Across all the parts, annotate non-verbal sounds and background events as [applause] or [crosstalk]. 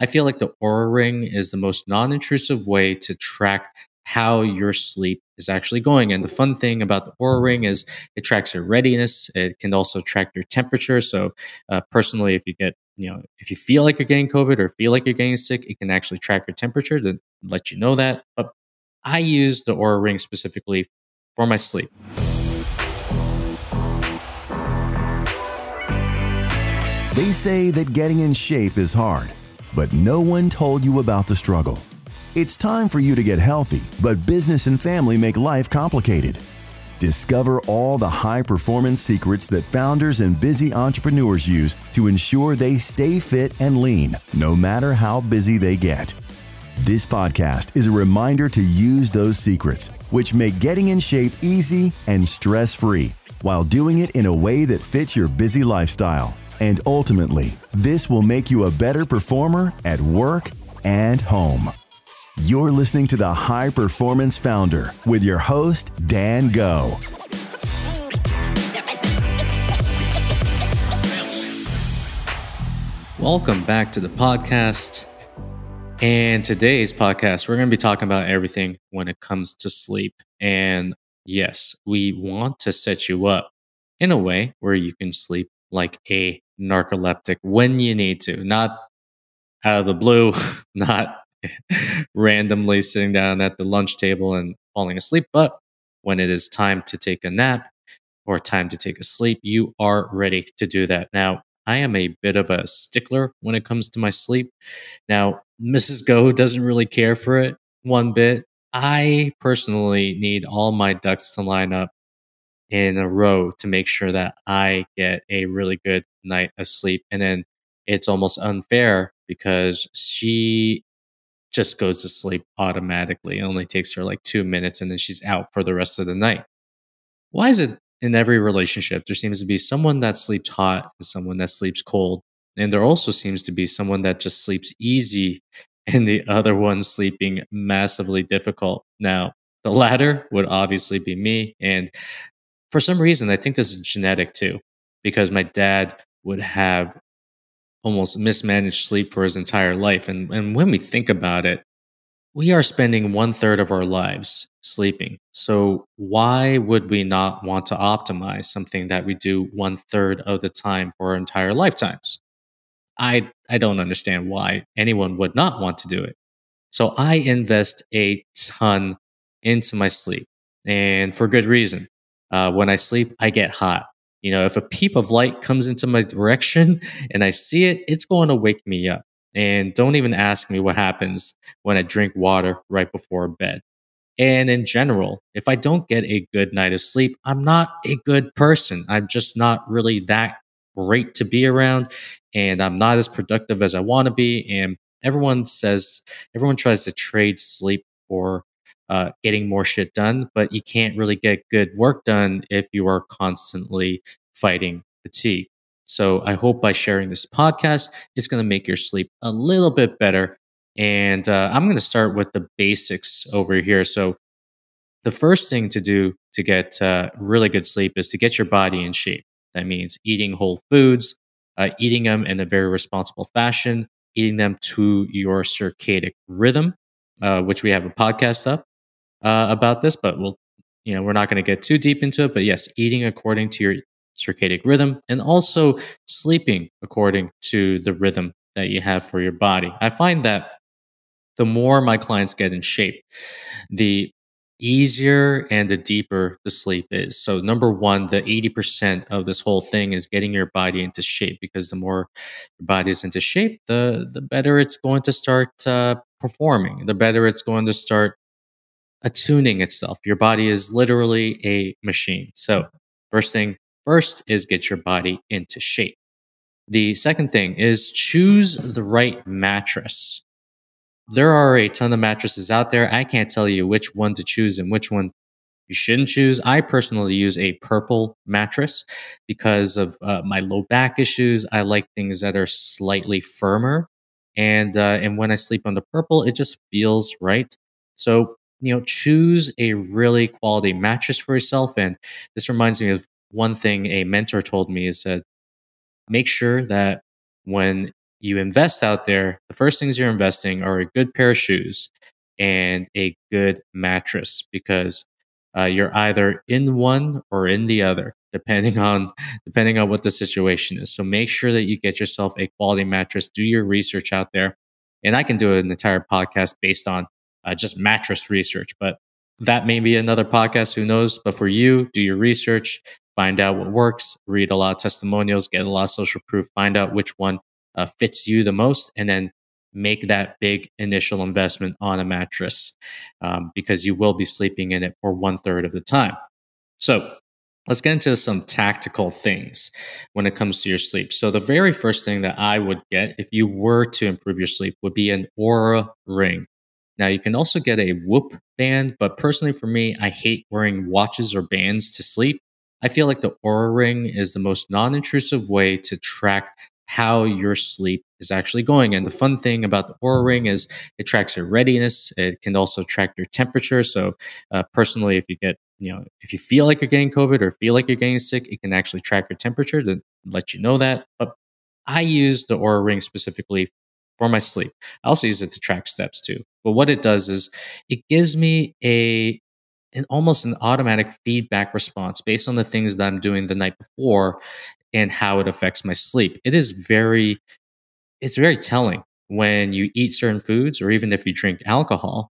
I feel like the Oura Ring is the most non intrusive way to track how your sleep is actually going. And the fun thing about the Oura Ring is it tracks your readiness. It can also track your temperature. So, uh, personally, if you get, you know, if you feel like you're getting COVID or feel like you're getting sick, it can actually track your temperature to let you know that. But I use the Oura Ring specifically for my sleep. They say that getting in shape is hard, but no one told you about the struggle. It's time for you to get healthy, but business and family make life complicated. Discover all the high performance secrets that founders and busy entrepreneurs use to ensure they stay fit and lean, no matter how busy they get. This podcast is a reminder to use those secrets, which make getting in shape easy and stress free, while doing it in a way that fits your busy lifestyle. And ultimately, this will make you a better performer at work and home. You're listening to the High Performance Founder with your host, Dan Go. Welcome back to the podcast. And today's podcast, we're going to be talking about everything when it comes to sleep. And yes, we want to set you up in a way where you can sleep like a narcoleptic when you need to, not out of the blue, [laughs] not randomly sitting down at the lunch table and falling asleep, but when it is time to take a nap or time to take a sleep, you are ready to do that. Now, I am a bit of a stickler when it comes to my sleep. Now, Mrs. Go doesn't really care for it one bit. I personally need all my ducks to line up in a row to make sure that I get a really good night of sleep. And then it's almost unfair because she just goes to sleep automatically. It only takes her like two minutes and then she's out for the rest of the night. Why is it in every relationship there seems to be someone that sleeps hot and someone that sleeps cold? And there also seems to be someone that just sleeps easy [laughs] and the other one sleeping massively difficult. Now, the latter would obviously be me. And for some reason, I think this is genetic too, because my dad would have almost mismanaged sleep for his entire life. And, and when we think about it, we are spending one third of our lives sleeping. So why would we not want to optimize something that we do one third of the time for our entire lifetimes? I, I don't understand why anyone would not want to do it. So I invest a ton into my sleep and for good reason. Uh, when I sleep, I get hot. You know, if a peep of light comes into my direction [laughs] and I see it, it's going to wake me up. And don't even ask me what happens when I drink water right before bed. And in general, if I don't get a good night of sleep, I'm not a good person. I'm just not really that great to be around. And I'm not as productive as I want to be. And everyone says, everyone tries to trade sleep for uh, getting more shit done, but you can't really get good work done if you are constantly fighting fatigue. So I hope by sharing this podcast, it's going to make your sleep a little bit better. And uh, I'm going to start with the basics over here. So the first thing to do to get uh, really good sleep is to get your body in shape. That means eating whole foods, uh, eating them in a very responsible fashion, eating them to your circadian rhythm, uh, which we have a podcast up uh, about this, but we'll, you know, we're not going to get too deep into it. But yes, eating according to your circadian rhythm and also sleeping according to the rhythm that you have for your body. I find that the more my clients get in shape, the easier and the deeper the sleep is. So, number one, the 80% of this whole thing is getting your body into shape because the more your body is into shape, the, the better it's going to start uh, performing, the better it's going to start attuning itself. Your body is literally a machine. So, first thing first is get your body into shape. The second thing is choose the right mattress. There are a ton of mattresses out there. I can't tell you which one to choose and which one you shouldn't choose. I personally use a purple mattress because of uh, my low back issues. I like things that are slightly firmer, and uh, and when I sleep on the purple, it just feels right. So you know, choose a really quality mattress for yourself. And this reminds me of one thing a mentor told me is that make sure that when you invest out there, the first things you're investing are a good pair of shoes and a good mattress because uh, you're either in one or in the other depending on depending on what the situation is. So make sure that you get yourself a quality mattress. Do your research out there. And i can do an entire podcast based on uh, just mattress research but that may be another podcast who knows but for you do your research find out what works read a lot of testimonials get a lot of social proof find out which one uh, fits you the most and then make that big initial investment on a mattress um, because you will be sleeping in it for one third of the time. So let's get into some tactical things when it comes to your sleep. So the very first thing that I would get if you were to improve your sleep would be an Oura ring. Now you can also get a Whoop band, but personally for me, I hate wearing watches or bands to sleep. I feel like the Oura ring is the most non-intrusive way to track how your sleep is actually going. And the fun thing about the Oura Ring is it tracks your readiness. It can also track your temperature. So, uh, personally, if you get, you know, if you feel like you're getting COVID or feel like you're getting sick, it can actually track your temperature to let you know that. But I use the Oura Ring specifically for my sleep. I also use it to track steps too. But what it does is it gives me a an almost an automatic feedback response based on the things that I'm doing the night before and how it affects my sleep. It is very, it's very telling when you eat certain foods or even if you drink alcohol,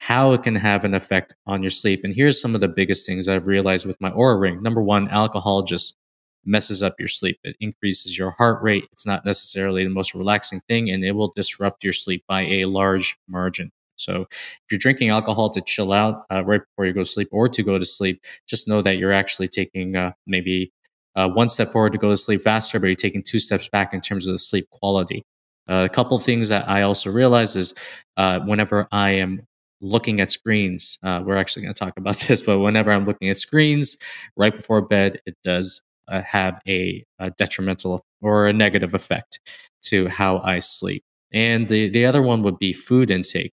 how it can have an effect on your sleep. And here's some of the biggest things I've realized with my Oura ring. Number one, alcohol just messes up your sleep. It increases your heart rate. It's not necessarily the most relaxing thing, and it will disrupt your sleep by a large margin. So if you're drinking alcohol to chill out uh, right before you go to sleep or to go to sleep, just know that you're actually taking uh, maybe uh, one step forward to go to sleep faster, but you're taking two steps back in terms of the sleep quality. Uh, a couple things that I also realize is uh, whenever I am looking at screens, uh, we're actually going to talk about [laughs] this, but whenever I'm looking at screens right before bed, it does uh, have a, a, detrimental or a negative effect to how I sleep. And the, the other one would be food intake.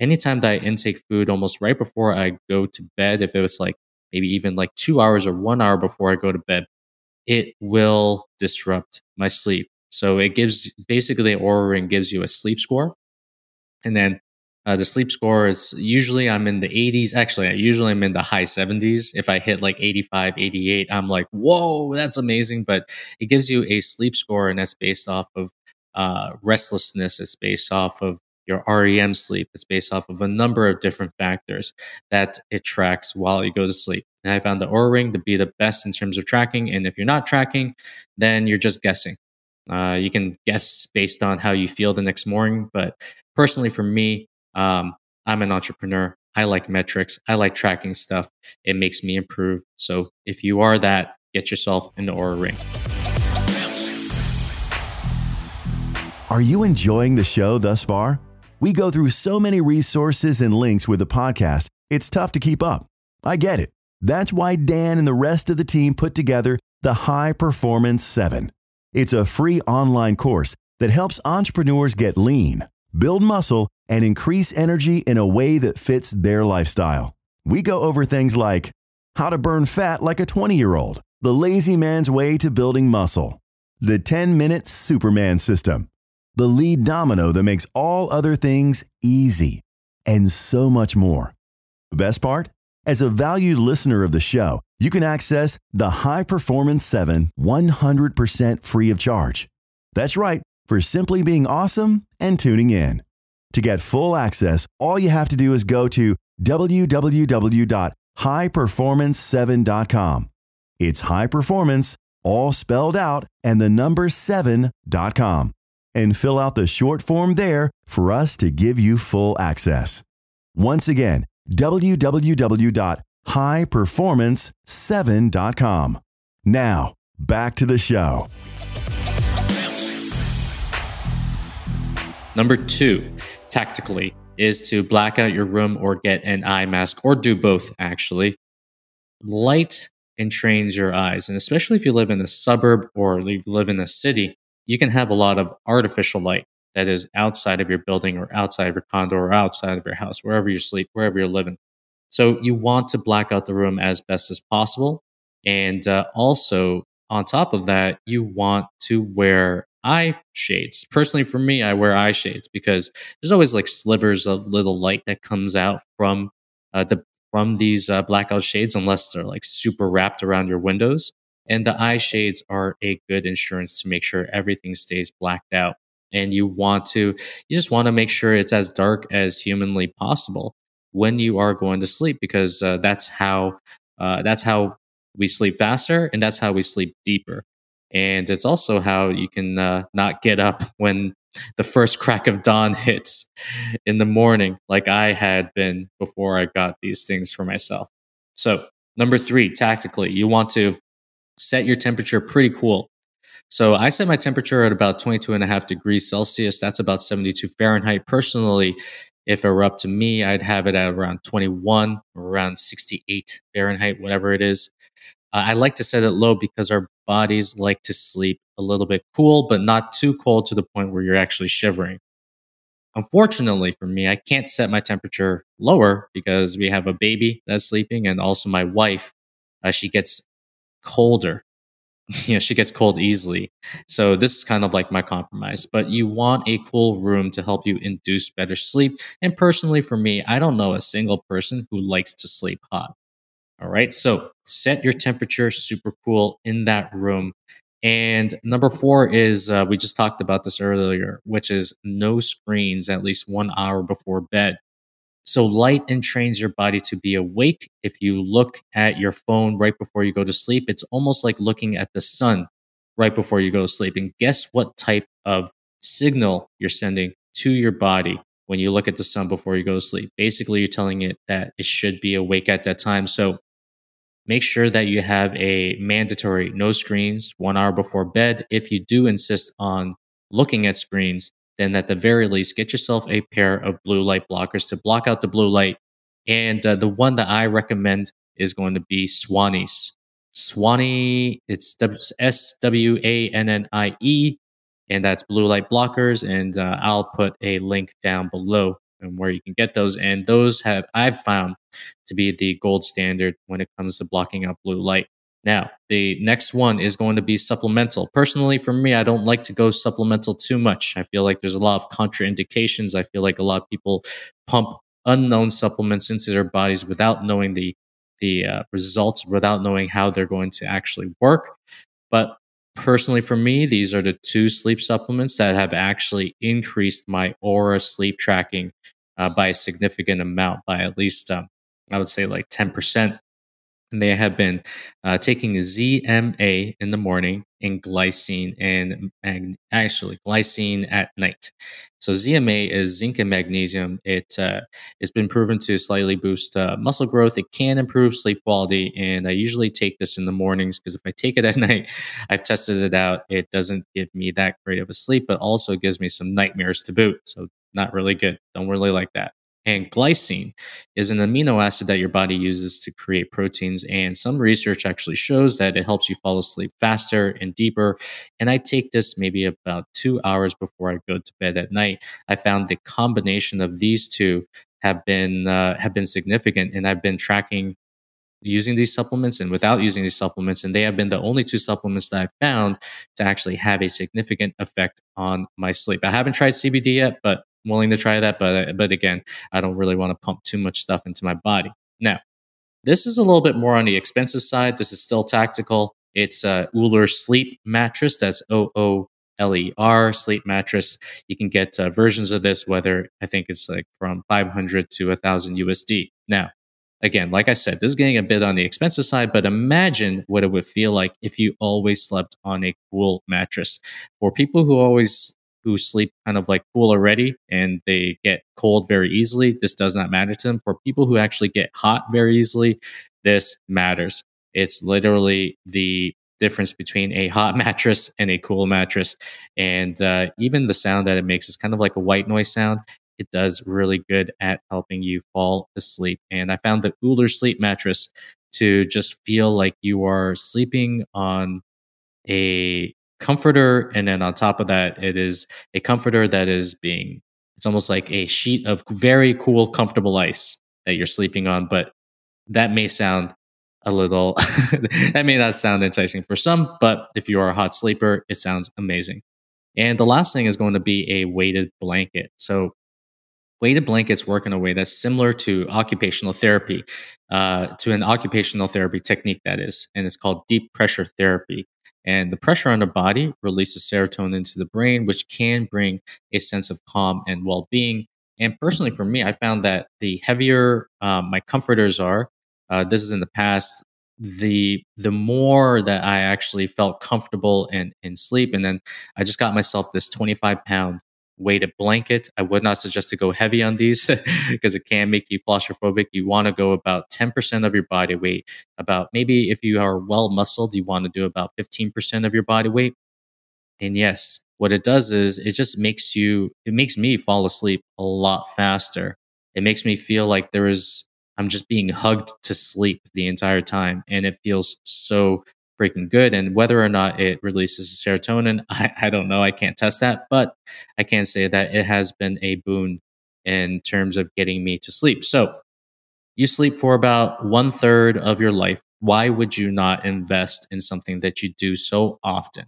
Anytime that I intake food almost right before I go to bed, if it was like maybe even like two hours or one hour before I go to bed, it will disrupt my sleep. So it gives basically Oura Ring gives you a sleep score. And then uh, the sleep score is usually I'm in the 80s. Actually, I usually I'm in the high 70s. If I hit like 85, 88, I'm like, whoa, that's amazing. But it gives you a sleep score, and that's based off of uh, restlessness. It's based off of your REM sleep. It's based off of a number of different factors that it tracks while you go to sleep. And I found the Oura Ring to be the best in terms of tracking. And if you're not tracking, then you're just guessing. Uh, you can guess based on how you feel the next morning. But personally, for me, um, I'm an entrepreneur. I like metrics. I like tracking stuff. It makes me improve. So if you are that, get yourself an Oura Ring. Are you enjoying the show thus far? We go through so many resources and links with the podcast, it's tough to keep up. I get it. That's why Dan and the rest of the team put together the High Performance 7. It's a free online course that helps entrepreneurs get lean, build muscle, and increase energy in a way that fits their lifestyle. We go over things like how to burn fat like a 20 year old, the lazy man's way to building muscle, the 10 minute Superman system the lead domino that makes all other things easy, and so much more. The best part? As a valued listener of the show, you can access the High Performance 7 100% free of charge. That's right, for simply being awesome and tuning in. To get full access, all you have to do is go to www.highperformance7.com. It's high performance, all spelled out, and the number 7.com and fill out the short form there for us to give you full access. Once again, www.highperformance7.com. Now, back to the show. Number two, tactically, is to black out your room or get an eye mask, or do both actually. Light entrains your eyes, and especially if you live in a suburb or you live in a city, you can have a lot of artificial light that is outside of your building or outside of your condo or outside of your house, wherever you sleep, wherever you're living. So you want to black out the room as best as possible. And uh, also, on top of that, you want to wear eye shades. Personally, for me, I wear eye shades because there's always like slivers of little light that comes out from uh, the from these uh, blackout shades, unless they're like super wrapped around your windows. And the eye shades are a good insurance to make sure everything stays blacked out. And you want to, you just want to make sure it's as dark as humanly possible when you are going to sleep, because uh, that's how uh, that's how we sleep faster, and that's how we sleep deeper. And it's also how you can uh, not get up when the first crack of dawn [laughs] hits in the morning, like I had been before I got these things for myself. So, number three, tactically, you want to set your temperature pretty cool. So I set my temperature at about 22 and a half degrees Celsius. That's about 72 Fahrenheit. Personally, if it were up to me, I'd have it at around 21 or around 68 Fahrenheit, whatever it is. Uh, I like to set it low because our bodies like to sleep a little bit cool, but not too cold to the point where you're actually shivering. Unfortunately for me, I can't set my temperature lower because we have a baby that's sleeping and also my wife. Uh, she gets colder. [laughs] you know, she gets cold easily. So this is kind of like my compromise. But you want a cool room to help you induce better sleep. And personally, for me, I don't know a single person who likes to sleep hot. All right. So set your temperature super cool in that room. And number four is uh, we just talked about this earlier, which is no screens at least one hour before bed. So light entrains your body to be awake. If you look at your phone right before you go to sleep, it's almost like looking at the sun right before you go to sleep. And guess what type of signal you're sending to your body when you look at the sun before you go to sleep? Basically, you're telling it that it should be awake at that time. So make sure that you have a mandatory no screens one hour before bed. If you do insist on looking at screens, then at the very least, get yourself a pair of blue light blockers to block out the blue light. And uh, the one that I recommend is going to be Swannie's. Swanee, it's S W A N N I E, and that's blue light blockers. And uh, I'll put a link down below and where you can get those. And those have I've found to be the gold standard when it comes to blocking out blue light. Now, the next one is going to be supplemental. Personally, for me, I don't like to go supplemental too much. I feel like there's a lot of contraindications. I feel like a lot of people pump unknown supplements into their bodies without knowing the the uh, results, without knowing how they're going to actually work. But personally, for me, these are the two sleep supplements that have actually increased my Oura sleep tracking uh, by a significant amount, by at least um, I would say like ten percent and they have been uh, taking ZMA in the morning and glycine and, and actually glycine at night. So ZMA is zinc and magnesium. It uh, it's been proven to slightly boost uh, muscle growth. It can improve sleep quality, and I usually take this in the mornings because if I take it at [laughs] night, I've tested it out. It doesn't give me that great of a sleep, but also gives me some nightmares to boot. So not really good. Don't really like that. And glycine is an amino acid that your body uses to create proteins. And some research actually shows that it helps you fall asleep faster and deeper. And I take this maybe about two hours before I go to bed at night. I found the combination of these two have been uh, have been significant, and I've been tracking using these supplements and without using these supplements. And they have been the only two supplements that I've found to actually have a significant effect on my sleep. I haven't tried CBD yet, but willing to try that, but but again, I don't really want to pump too much stuff into my body. Now, this is a little bit more on the expensive side. This is still tactical. It's a Ooler Sleep mattress. That's O O L E R sleep mattress. You can get uh, versions of this, whether I think it's like from 500 to 1000 USD. Now, again, like I said, this is getting a bit on the expensive side, but imagine what it would feel like if you always slept on a cool mattress. For people who always who sleep kind of like cool already and they get cold very easily, this does not matter to them. For people who actually get hot very easily, this matters. It's literally the difference between a hot [laughs] mattress and a cool mattress. And uh, even the sound that it makes is kind of like a white noise sound. It does really good at helping you fall asleep. And I found the Ooler sleep mattress to just feel like you are sleeping on a comforter and then on top of that it is a comforter that is being it's almost like a sheet of very cool comfortable ice that you're sleeping on but that may sound a little [laughs] that may not sound enticing for some but if you are a hot sleeper it sounds amazing And the last thing is going to be a weighted blanket. So weighted blankets work in a way that's similar to occupational therapy, uh, to an occupational therapy technique that is, and it's called deep pressure therapy. And the pressure on the body releases serotonin into the brain, which can bring a sense of calm and well being. And personally, for me, I found that the heavier um, my comforters are, uh, this is in the past, the the more that I actually felt comfortable in in sleep. And then I just got myself this 25 pound weighted blanket. I would not suggest to go heavy on these [laughs] because it can make you claustrophobic. You want to go about 10% of your body weight. About maybe if you are well muscled, you want to do about 15% of your body weight. And yes, what it does is it just makes you, it makes me fall asleep a lot faster. It makes me feel like there is, I'm just being hugged to sleep the entire time. And it feels so freaking good. And whether or not it releases serotonin, [laughs] I, I don't know. I can't test that, but I can say that it has been a boon in terms of getting me to sleep. So you sleep for about one third of your life. Why would you not invest in something that you do so often?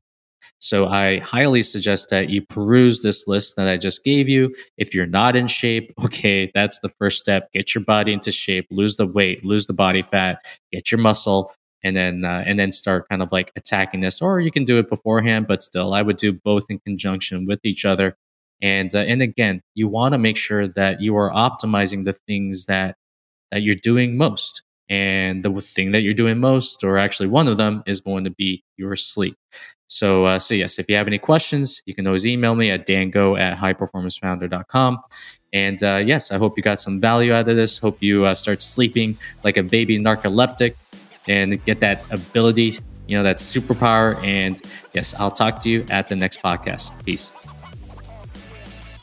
So I highly suggest that you peruse this list that I just gave you. If you're not in shape, [laughs] okay, that's the first step. Get your body into shape, lose the weight, lose the body fat, get your muscle, and then uh, and then start kind of like attacking this or you can do it beforehand but still i would do both in conjunction with each other. And uh, and again you want to make sure that you are optimizing the things that that you're doing most. And the thing that you're doing most or actually one of them is going to be your sleep. So uh, so yes if you have any questions you can always email me at dango at highperformancefounder.com and uh, yes i hope you got some value out of this. Hope you uh, start sleeping like a baby narcoleptic and get that ability, you know, that superpower. And yes, I'll talk to you at the next podcast. Peace.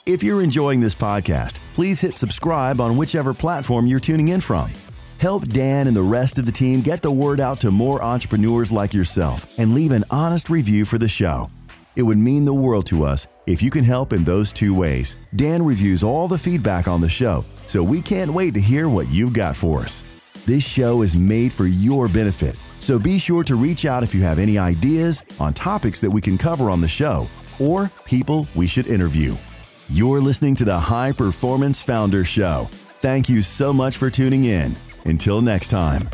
If you're enjoying this podcast, please hit subscribe on whichever platform you're tuning in from. Help Dan and the rest of the team get the word out to more entrepreneurs like yourself and leave an honest review for the show. It would mean the world to us if you can help in those two ways. Dan reviews all the feedback on the show, so we can't wait to hear what you've got for us. This show is made for your benefit, so be sure to reach out if you have any ideas on topics that we can cover on the show or people we should interview. You're listening to the High Performance Founder Show. Thank you so much for tuning in. Until next time.